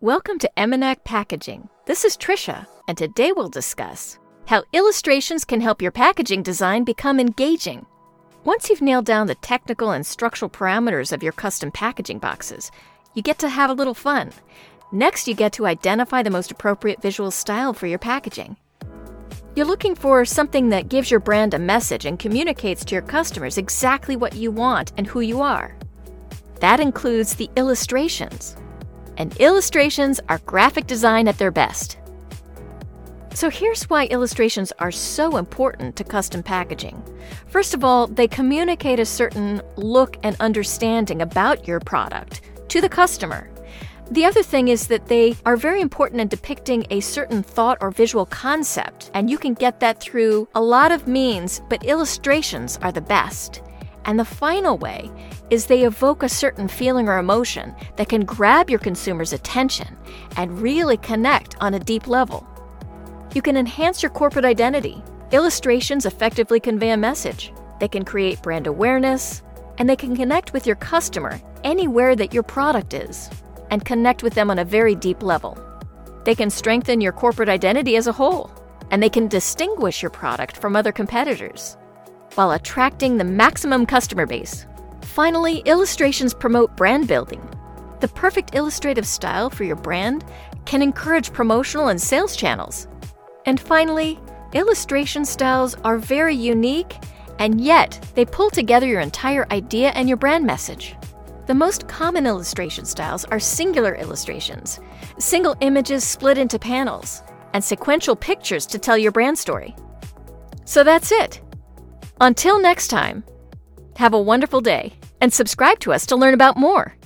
Welcome to Emenac Packaging. This is Trisha, and today we'll discuss how illustrations can help your packaging design become engaging. Once you've nailed down the technical and structural parameters of your custom packaging boxes, you get to have a little fun. Next, you get to identify the most appropriate visual style for your packaging. You're looking for something that gives your brand a message and communicates to your customers exactly what you want and who you are. That includes the illustrations. And illustrations are graphic design at their best. So here's why illustrations are so important to custom packaging. First of all, they communicate a certain look and understanding about your product to the customer. The other thing is that they are very important in depicting a certain thought or visual concept, and you can get that through a lot of means, but illustrations are the best. And the final way is they evoke a certain feeling or emotion that can grab your consumer's attention and really connect on a deep level. You can enhance your corporate identity. Illustrations effectively convey a message. They can create brand awareness, and they can connect with your customer anywhere that your product is and connect with them on a very deep level. They can strengthen your corporate identity as a whole, and they can distinguish your product from other competitors while attracting the maximum customer base. Finally, illustrations promote brand building. The perfect illustrative style for your brand can encourage promotional and sales channels. And finally, illustration styles are very unique, and yet they pull together your entire idea and your brand message. The most common illustration styles are singular illustrations, single images split into panels, and sequential pictures to tell your brand story. So that's it. Until next time, have a wonderful day and subscribe to us to learn about more.